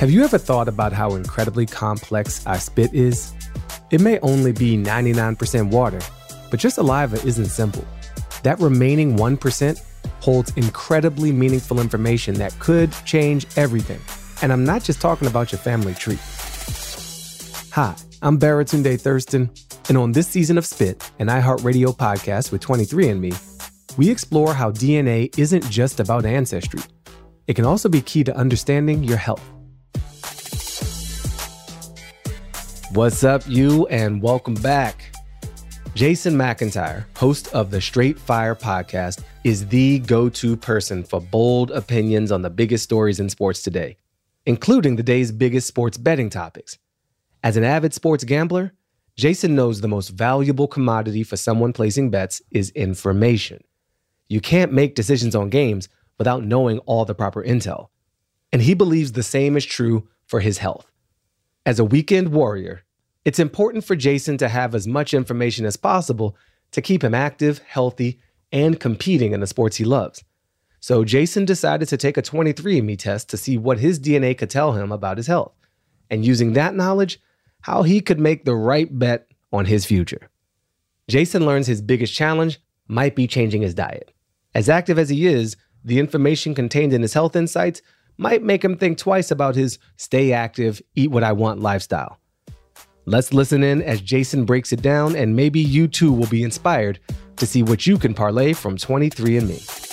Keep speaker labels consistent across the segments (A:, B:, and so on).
A: Have you ever thought about how incredibly complex our spit is? It may only be 99% water, but your saliva isn't simple. That remaining 1% holds incredibly meaningful information that could change everything. And I'm not just talking about your family tree. Hi, I'm Baratunde Thurston, and on this season of Spit, an iHeartRadio podcast with 23andMe, we explore how DNA isn't just about ancestry. It can also be key to understanding your health. What's up, you, and welcome back. Jason McIntyre, host of the Straight Fire podcast, is the go to person for bold opinions on the biggest stories in sports today, including the day's biggest sports betting topics. As an avid sports gambler, Jason knows the most valuable commodity for someone placing bets is information. You can't make decisions on games without knowing all the proper intel. And he believes the same is true for his health. As a weekend warrior, it's important for Jason to have as much information as possible to keep him active, healthy, and competing in the sports he loves. So Jason decided to take a 23andMe test to see what his DNA could tell him about his health, and using that knowledge, how he could make the right bet on his future. Jason learns his biggest challenge might be changing his diet. As active as he is, the information contained in his health insights might make him think twice about his stay active, eat what I want lifestyle. Let's listen in as Jason breaks it down, and maybe you too will be inspired to see what you can parlay from 23andMe.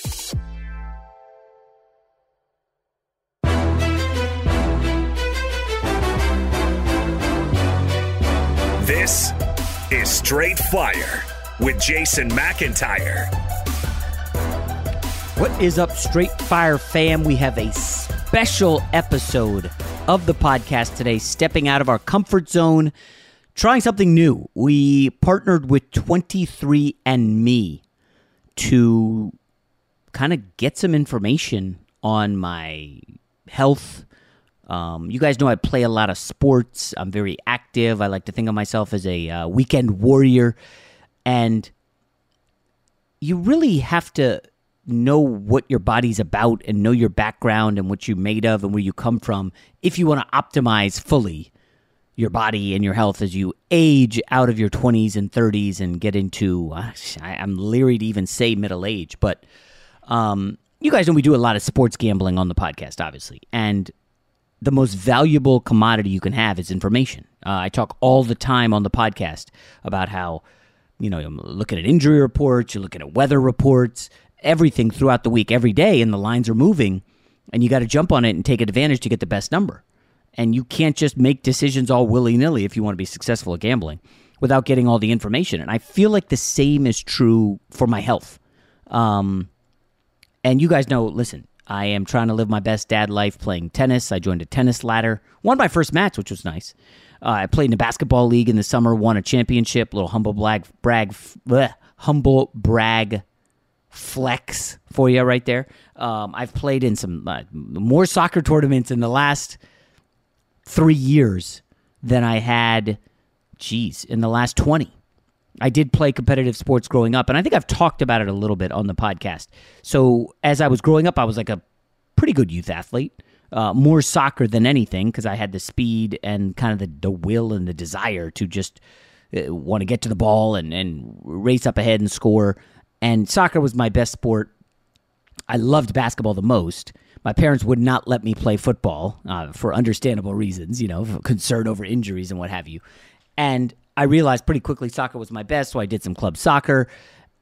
B: This is Straight Fire with Jason McIntyre.
C: What is up, Straight Fire fam? We have a special episode of the podcast today, stepping out of our comfort zone, trying something new. We partnered with 23andMe to kind of get some information on my health. Um, you guys know I play a lot of sports. I'm very active. I like to think of myself as a uh, weekend warrior. And you really have to know what your body's about and know your background and what you're made of and where you come from if you want to optimize fully your body and your health as you age out of your 20s and 30s and get into uh, i'm leery to even say middle age but um, you guys know we do a lot of sports gambling on the podcast obviously and the most valuable commodity you can have is information. Uh, i talk all the time on the podcast about how you know, you're looking at injury reports, you're looking at weather reports, everything throughout the week, every day, and the lines are moving, and you got to jump on it and take advantage to get the best number. And you can't just make decisions all willy nilly if you want to be successful at gambling without getting all the information. And I feel like the same is true for my health. Um, and you guys know, listen, I am trying to live my best dad life playing tennis. I joined a tennis ladder, won my first match, which was nice. Uh, I played in a basketball league in the summer, won a championship. Little humble brag, brag, bleh, humble brag flex for you right there. Um, I've played in some uh, more soccer tournaments in the last three years than I had, geez, in the last 20. I did play competitive sports growing up, and I think I've talked about it a little bit on the podcast. So as I was growing up, I was like a pretty good youth athlete. Uh, more soccer than anything because I had the speed and kind of the, the will and the desire to just uh, want to get to the ball and, and race up ahead and score and soccer was my best sport. I loved basketball the most. My parents would not let me play football uh, for understandable reasons, you know, concern over injuries and what have you. And I realized pretty quickly soccer was my best, so I did some club soccer.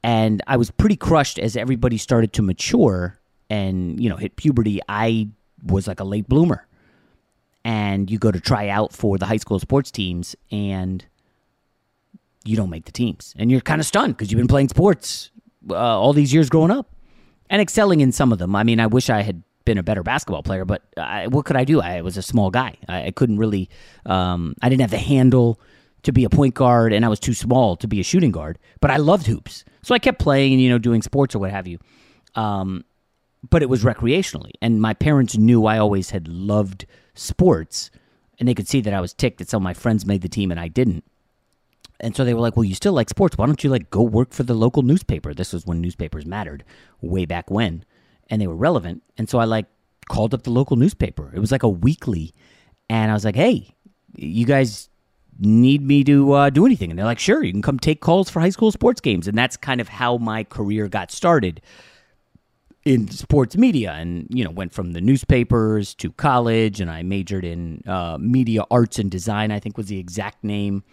C: And I was pretty crushed as everybody started to mature and, you know, hit puberty. I was like a late bloomer. And you go to try out for the high school sports teams, and you don't make the teams. And you're kind of stunned because you've been playing sports uh, all these years growing up and excelling in some of them. I mean, I wish I had been a better basketball player, but I, what could I do? I was a small guy. I, I couldn't really. Um, I didn't have the handle to be a point guard, and I was too small to be a shooting guard. But I loved hoops, so I kept playing and you know doing sports or what have you. Um, but it was recreationally, and my parents knew I always had loved sports, and they could see that I was ticked that some of my friends made the team and I didn't. And so they were like, "Well, you still like sports. Why don't you like go work for the local newspaper?" This was when newspapers mattered, way back when, and they were relevant. And so I like called up the local newspaper. It was like a weekly. And I was like, hey, you guys need me to uh, do anything? And they're like, sure, you can come take calls for high school sports games. And that's kind of how my career got started in sports media and you know went from the newspapers to college and i majored in uh, media arts and design i think was the exact name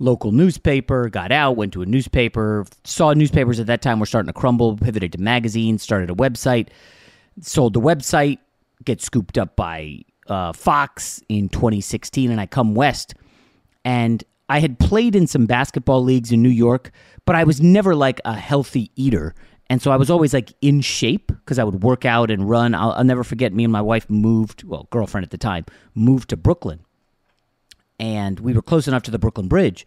C: local newspaper got out went to a newspaper saw newspapers at that time were starting to crumble pivoted to magazines started a website sold the website get scooped up by uh, fox in 2016 and i come west and i had played in some basketball leagues in new york but i was never like a healthy eater and so I was always like in shape because I would work out and run. I'll, I'll, never forget me and my wife moved, well, girlfriend at the time, moved to Brooklyn. And we were close enough to the Brooklyn Bridge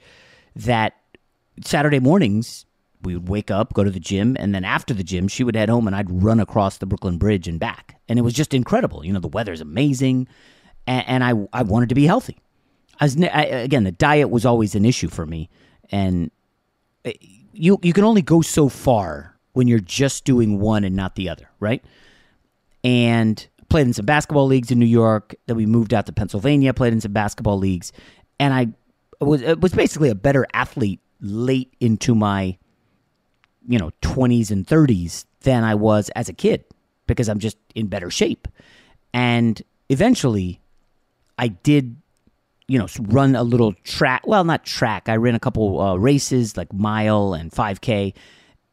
C: that Saturday mornings we would wake up, go to the gym, and then after the gym, she would head home and I'd run across the Brooklyn Bridge and back. And it was just incredible. You know, the weather's amazing. And, and I, I wanted to be healthy. I was, I, again, the diet was always an issue for me. And eh, you, you can only go so far when you're just doing one and not the other, right? And played in some basketball leagues in New York. Then we moved out to Pennsylvania, played in some basketball leagues, and I was was basically a better athlete late into my you know 20s and 30s than I was as a kid because I'm just in better shape. And eventually I did you know run a little track well not track i ran a couple uh, races like mile and 5k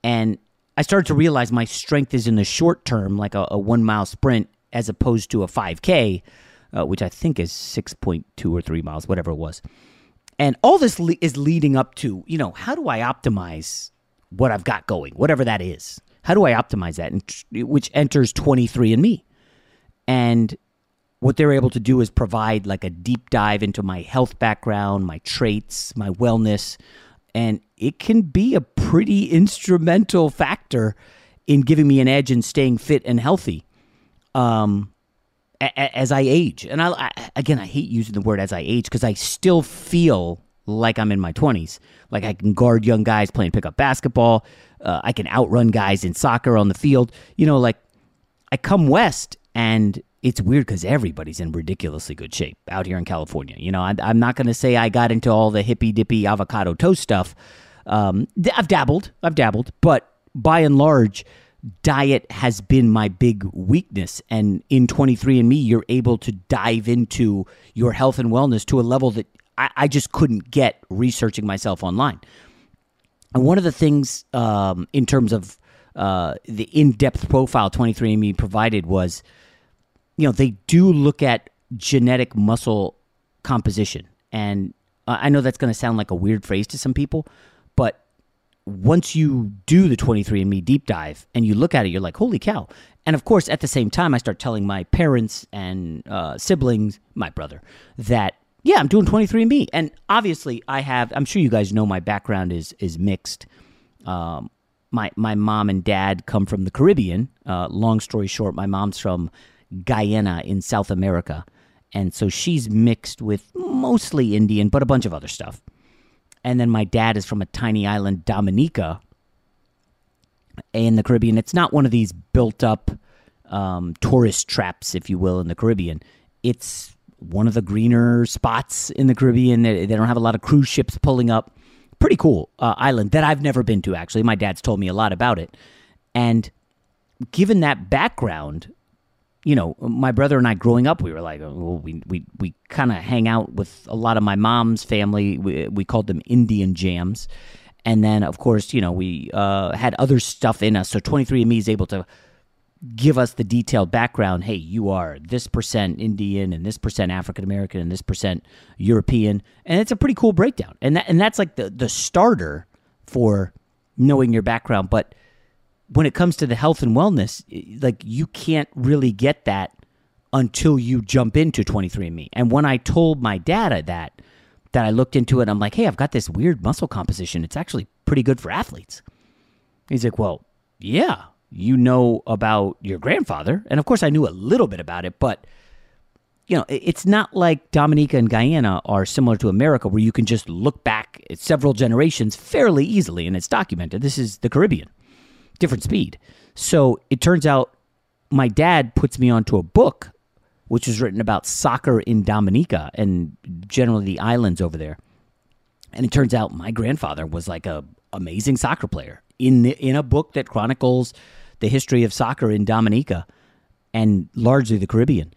C: and I started to realize my strength is in the short term, like a, a one mile sprint, as opposed to a 5K, uh, which I think is 6.2 or 3 miles, whatever it was. And all this le- is leading up to, you know, how do I optimize what I've got going, whatever that is? How do I optimize that? And which enters 23andMe. And what they're able to do is provide like a deep dive into my health background, my traits, my wellness, and it can be a pretty instrumental factor in giving me an edge and staying fit and healthy um, a- as I age. And I, I, again, I hate using the word as I age because I still feel like I'm in my 20s. Like I can guard young guys playing pickup basketball. Uh, I can outrun guys in soccer on the field. You know, like I come west and it's weird because everybody's in ridiculously good shape out here in California. You know, I, am not going to say I got into all the hippy dippy avocado toast stuff. Um, I've dabbled, I've dabbled, but by and large, diet has been my big weakness. And in 23andMe, you're able to dive into your health and wellness to a level that I, I just couldn't get researching myself online. And one of the things um, in terms of uh, the in depth profile 23andMe provided was you know, they do look at genetic muscle composition. And I know that's going to sound like a weird phrase to some people, but once you do the 23andMe deep dive and you look at it, you're like, holy cow. And of course, at the same time, I start telling my parents and uh, siblings, my brother, that yeah, I'm doing 23andMe. And obviously, I have. I'm sure you guys know my background is is mixed. Um, my my mom and dad come from the Caribbean. Uh, long story short, my mom's from Guyana in South America. And so she's mixed with mostly Indian, but a bunch of other stuff. And then my dad is from a tiny island, Dominica, in the Caribbean. It's not one of these built up um, tourist traps, if you will, in the Caribbean. It's one of the greener spots in the Caribbean. They, they don't have a lot of cruise ships pulling up. Pretty cool uh, island that I've never been to, actually. My dad's told me a lot about it. And given that background, you know, my brother and I growing up, we were like, well, we we we kind of hang out with a lot of my mom's family. We we called them Indian jams, and then of course, you know, we uh, had other stuff in us. So 23andMe is able to give us the detailed background. Hey, you are this percent Indian and this percent African American and this percent European, and it's a pretty cool breakdown. And that and that's like the the starter for knowing your background, but when it comes to the health and wellness, like you can't really get that until you jump into 23andMe. And when I told my dad that, that I looked into it, I'm like, hey, I've got this weird muscle composition. It's actually pretty good for athletes. He's like, well, yeah, you know about your grandfather. And of course, I knew a little bit about it, but you know, it's not like Dominica and Guyana are similar to America where you can just look back at several generations fairly easily and it's documented. This is the Caribbean different speed. So it turns out my dad puts me onto a book which was written about soccer in Dominica and generally the islands over there. And it turns out my grandfather was like a amazing soccer player in the, in a book that chronicles the history of soccer in Dominica and largely the Caribbean.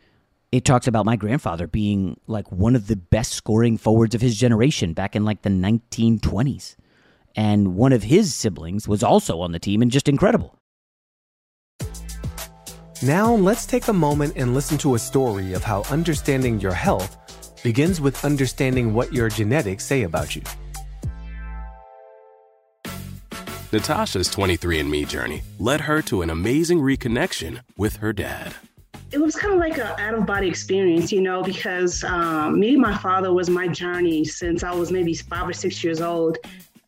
C: It talks about my grandfather being like one of the best scoring forwards of his generation back in like the 1920s. And one of his siblings was also on the team and just incredible.
A: Now, let's take a moment and listen to a story of how understanding your health begins with understanding what your genetics say about you.
D: Natasha's 23andMe journey led her to an amazing reconnection with her dad.
E: It was kind of like an out of body experience, you know, because um, me and my father was my journey since I was maybe five or six years old.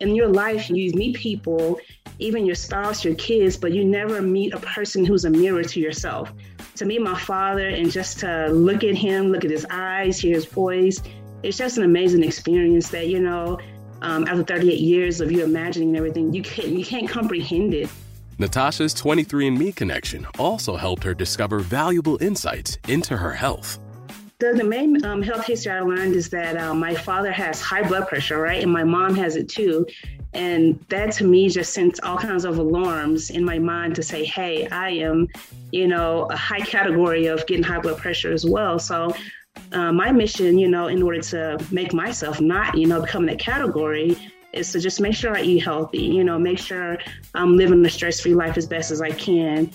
E: In your life, you meet people, even your spouse, your kids, but you never meet a person who's a mirror to yourself. To meet my father and just to look at him, look at his eyes, hear his voice, it's just an amazing experience that, you know, um, after 38 years of you imagining everything, you can't, you can't comprehend it.
D: Natasha's 23andMe connection also helped her discover valuable insights into her health.
E: The, the main um, health history I learned is that uh, my father has high blood pressure, right? And my mom has it too. And that to me just sent all kinds of alarms in my mind to say, hey, I am, you know, a high category of getting high blood pressure as well. So uh, my mission, you know, in order to make myself not, you know, become that category is to just make sure I eat healthy, you know, make sure I'm living a stress free life as best as I can.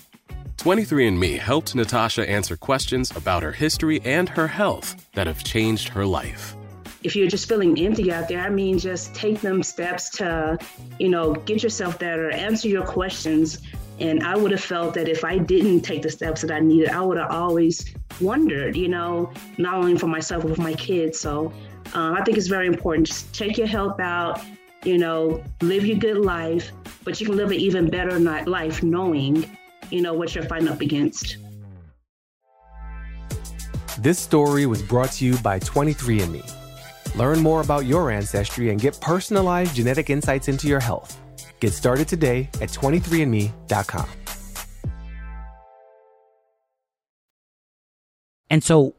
D: 23andMe helped Natasha answer questions about her history and her health that have changed her life.
E: If you're just feeling empty out there, I mean, just take them steps to, you know, get yourself better, answer your questions, and I would have felt that if I didn't take the steps that I needed, I would have always wondered, you know, not only for myself, but for my kids. So um, I think it's very important. Just take your health out, you know, live your good life, but you can live an even better life knowing, you know, what you're fighting up against.
A: This story was brought to you by 23andMe. Learn more about your ancestry and get personalized genetic insights into your health. Get started today at 23andme.com.
C: And so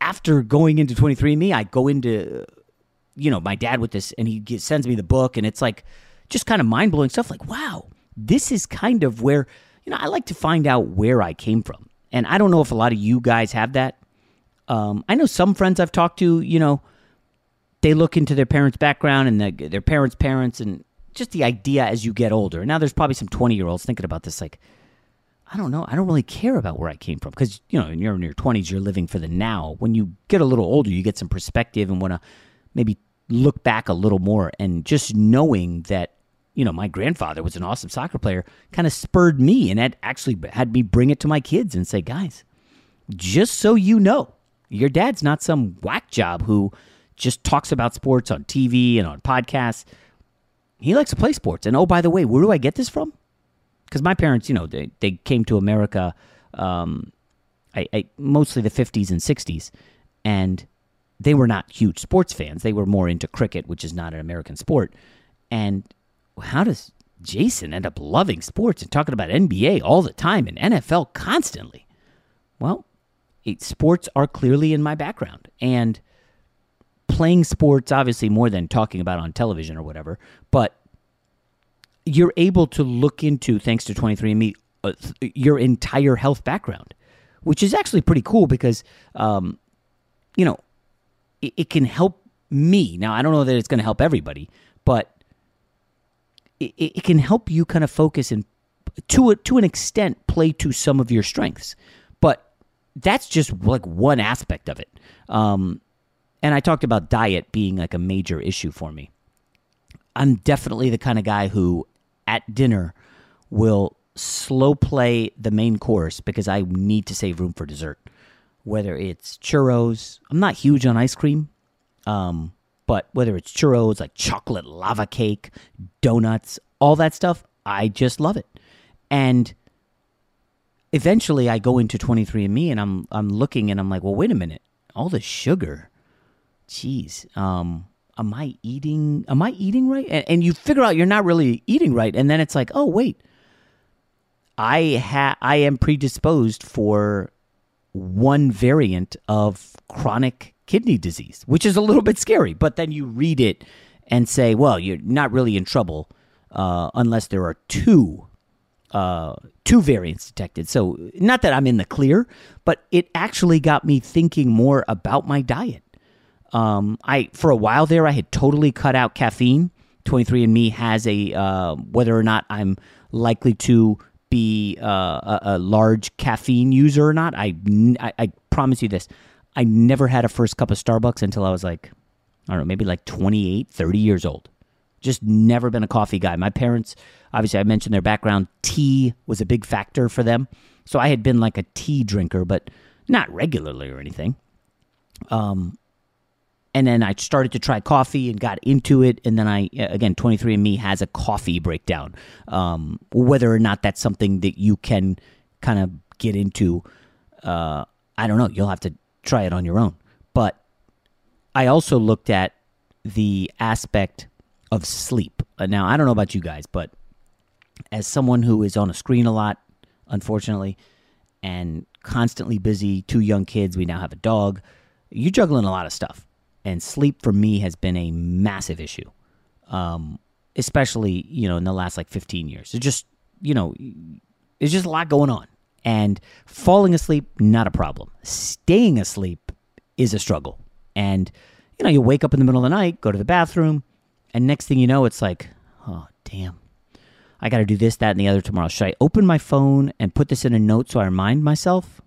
C: after going into 23andMe, I go into, you know, my dad with this, and he sends me the book, and it's like just kind of mind blowing stuff. Like, wow, this is kind of where, you know, I like to find out where I came from. And I don't know if a lot of you guys have that. Um, I know some friends I've talked to, you know, they look into their parents' background and the, their parents' parents, and just the idea as you get older. Now, there's probably some 20 year olds thinking about this, like, I don't know. I don't really care about where I came from because, you know, when you're in your 20s, you're living for the now. When you get a little older, you get some perspective and want to maybe look back a little more. And just knowing that, you know, my grandfather was an awesome soccer player kind of spurred me and that actually had me bring it to my kids and say, guys, just so you know, your dad's not some whack job who just talks about sports on TV and on podcasts he likes to play sports. And oh, by the way, where do I get this from? Because my parents, you know, they, they came to America um, I, I, mostly the 50s and 60s, and they were not huge sports fans. They were more into cricket, which is not an American sport. And how does Jason end up loving sports and talking about NBA all the time and NFL constantly? Well, it, sports are clearly in my background. And playing sports, obviously, more than talking about on television or whatever, but you're able to look into, thanks to 23andMe, uh, your entire health background, which is actually pretty cool because, um, you know, it, it, can help me. Now, I don't know that it's going to help everybody, but it, it can help you kind of focus and, to a, to an extent, play to some of your strengths. But that's just like one aspect of it. Um, and I talked about diet being like a major issue for me. I'm definitely the kind of guy who at dinner will slow play the main course because I need to save room for dessert. Whether it's churros, I'm not huge on ice cream, um, but whether it's churros, like chocolate lava cake, donuts, all that stuff, I just love it. And eventually I go into 23andMe and I'm I'm looking and I'm like, well, wait a minute. All the sugar geez, um, am I eating? Am I eating right? And, and you figure out you're not really eating right, and then it's like, oh wait, I ha- I am predisposed for one variant of chronic kidney disease, which is a little bit scary. But then you read it and say, well, you're not really in trouble uh, unless there are two uh, two variants detected. So not that I'm in the clear, but it actually got me thinking more about my diet. Um, I for a while there, I had totally cut out caffeine. 23andMe has a uh, whether or not I'm likely to be uh, a, a, large caffeine user or not. I, I, I promise you this: I never had a first cup of Starbucks until I was like, I don't know, maybe like 28, 30 years old. Just never been a coffee guy. My parents, obviously, I mentioned their background. Tea was a big factor for them. So I had been like a tea drinker, but not regularly or anything. Um, and then I started to try coffee and got into it. And then I, again, 23andMe has a coffee breakdown. Um, whether or not that's something that you can kind of get into, uh, I don't know. You'll have to try it on your own. But I also looked at the aspect of sleep. Uh, now, I don't know about you guys, but as someone who is on a screen a lot, unfortunately, and constantly busy, two young kids, we now have a dog, you're juggling a lot of stuff. And sleep for me has been a massive issue, um, especially, you know, in the last like 15 years. It's just, you know, it's just a lot going on. And falling asleep, not a problem. Staying asleep is a struggle. And, you know, you wake up in the middle of the night, go to the bathroom, and next thing you know, it's like, oh, damn. I got to do this, that, and the other tomorrow. Should I open my phone and put this in a note so I remind myself?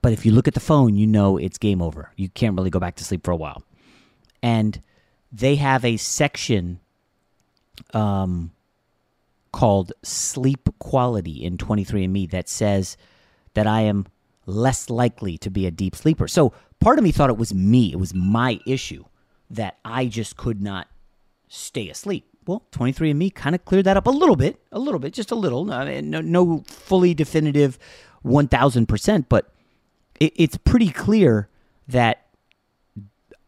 C: But if you look at the phone, you know it's game over. You can't really go back to sleep for a while. And they have a section um, called Sleep Quality in 23andMe that says that I am less likely to be a deep sleeper. So part of me thought it was me, it was my issue that I just could not stay asleep. Well, 23andMe kind of cleared that up a little bit, a little bit, just a little. Uh, mean, no, no fully definitive 1000%, but it, it's pretty clear that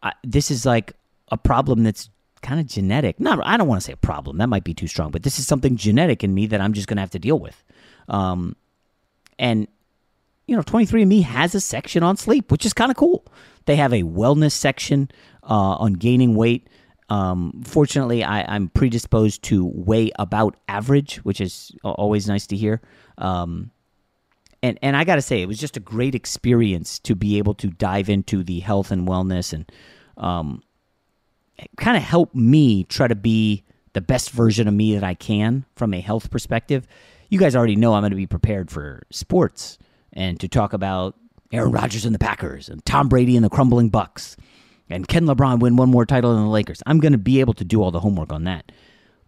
C: I, this is like a problem that's kind of genetic. Not, I don't want to say a problem. That might be too strong, but this is something genetic in me that I'm just going to have to deal with. Um, and you know, 23andMe has a section on sleep, which is kind of cool. They have a wellness section uh, on gaining weight. Um, fortunately, I, am predisposed to weigh about average, which is always nice to hear. Um, and and I got to say, it was just a great experience to be able to dive into the health and wellness, and um, kind of help me try to be the best version of me that I can from a health perspective. You guys already know I'm going to be prepared for sports and to talk about Aaron Rodgers and the Packers and Tom Brady and the crumbling Bucs and can LeBron win one more title than the Lakers? I'm going to be able to do all the homework on that.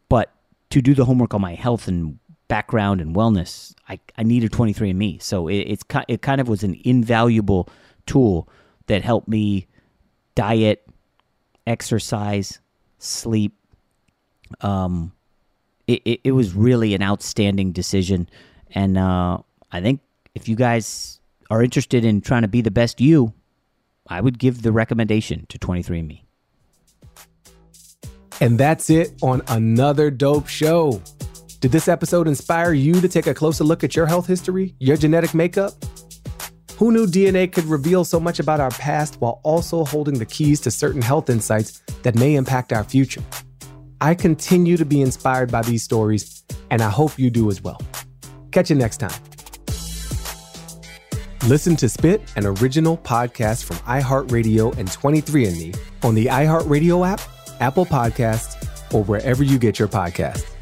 C: But to do the homework on my health and background and wellness, I, I needed 23andMe. So it, it's it kind of was an invaluable tool that helped me diet, exercise, sleep. Um, it, it, it was really an outstanding decision. And uh, I think if you guys are interested in trying to be the best you, I would give the recommendation to 23andMe.
A: And that's it on another dope show. Did this episode inspire you to take a closer look at your health history, your genetic makeup? Who knew DNA could reveal so much about our past while also holding the keys to certain health insights that may impact our future? I continue to be inspired by these stories, and I hope you do as well. Catch you next time. Listen to Spit, an original podcast from iHeartRadio and 23andMe on the iHeartRadio app, Apple Podcasts, or wherever you get your podcasts.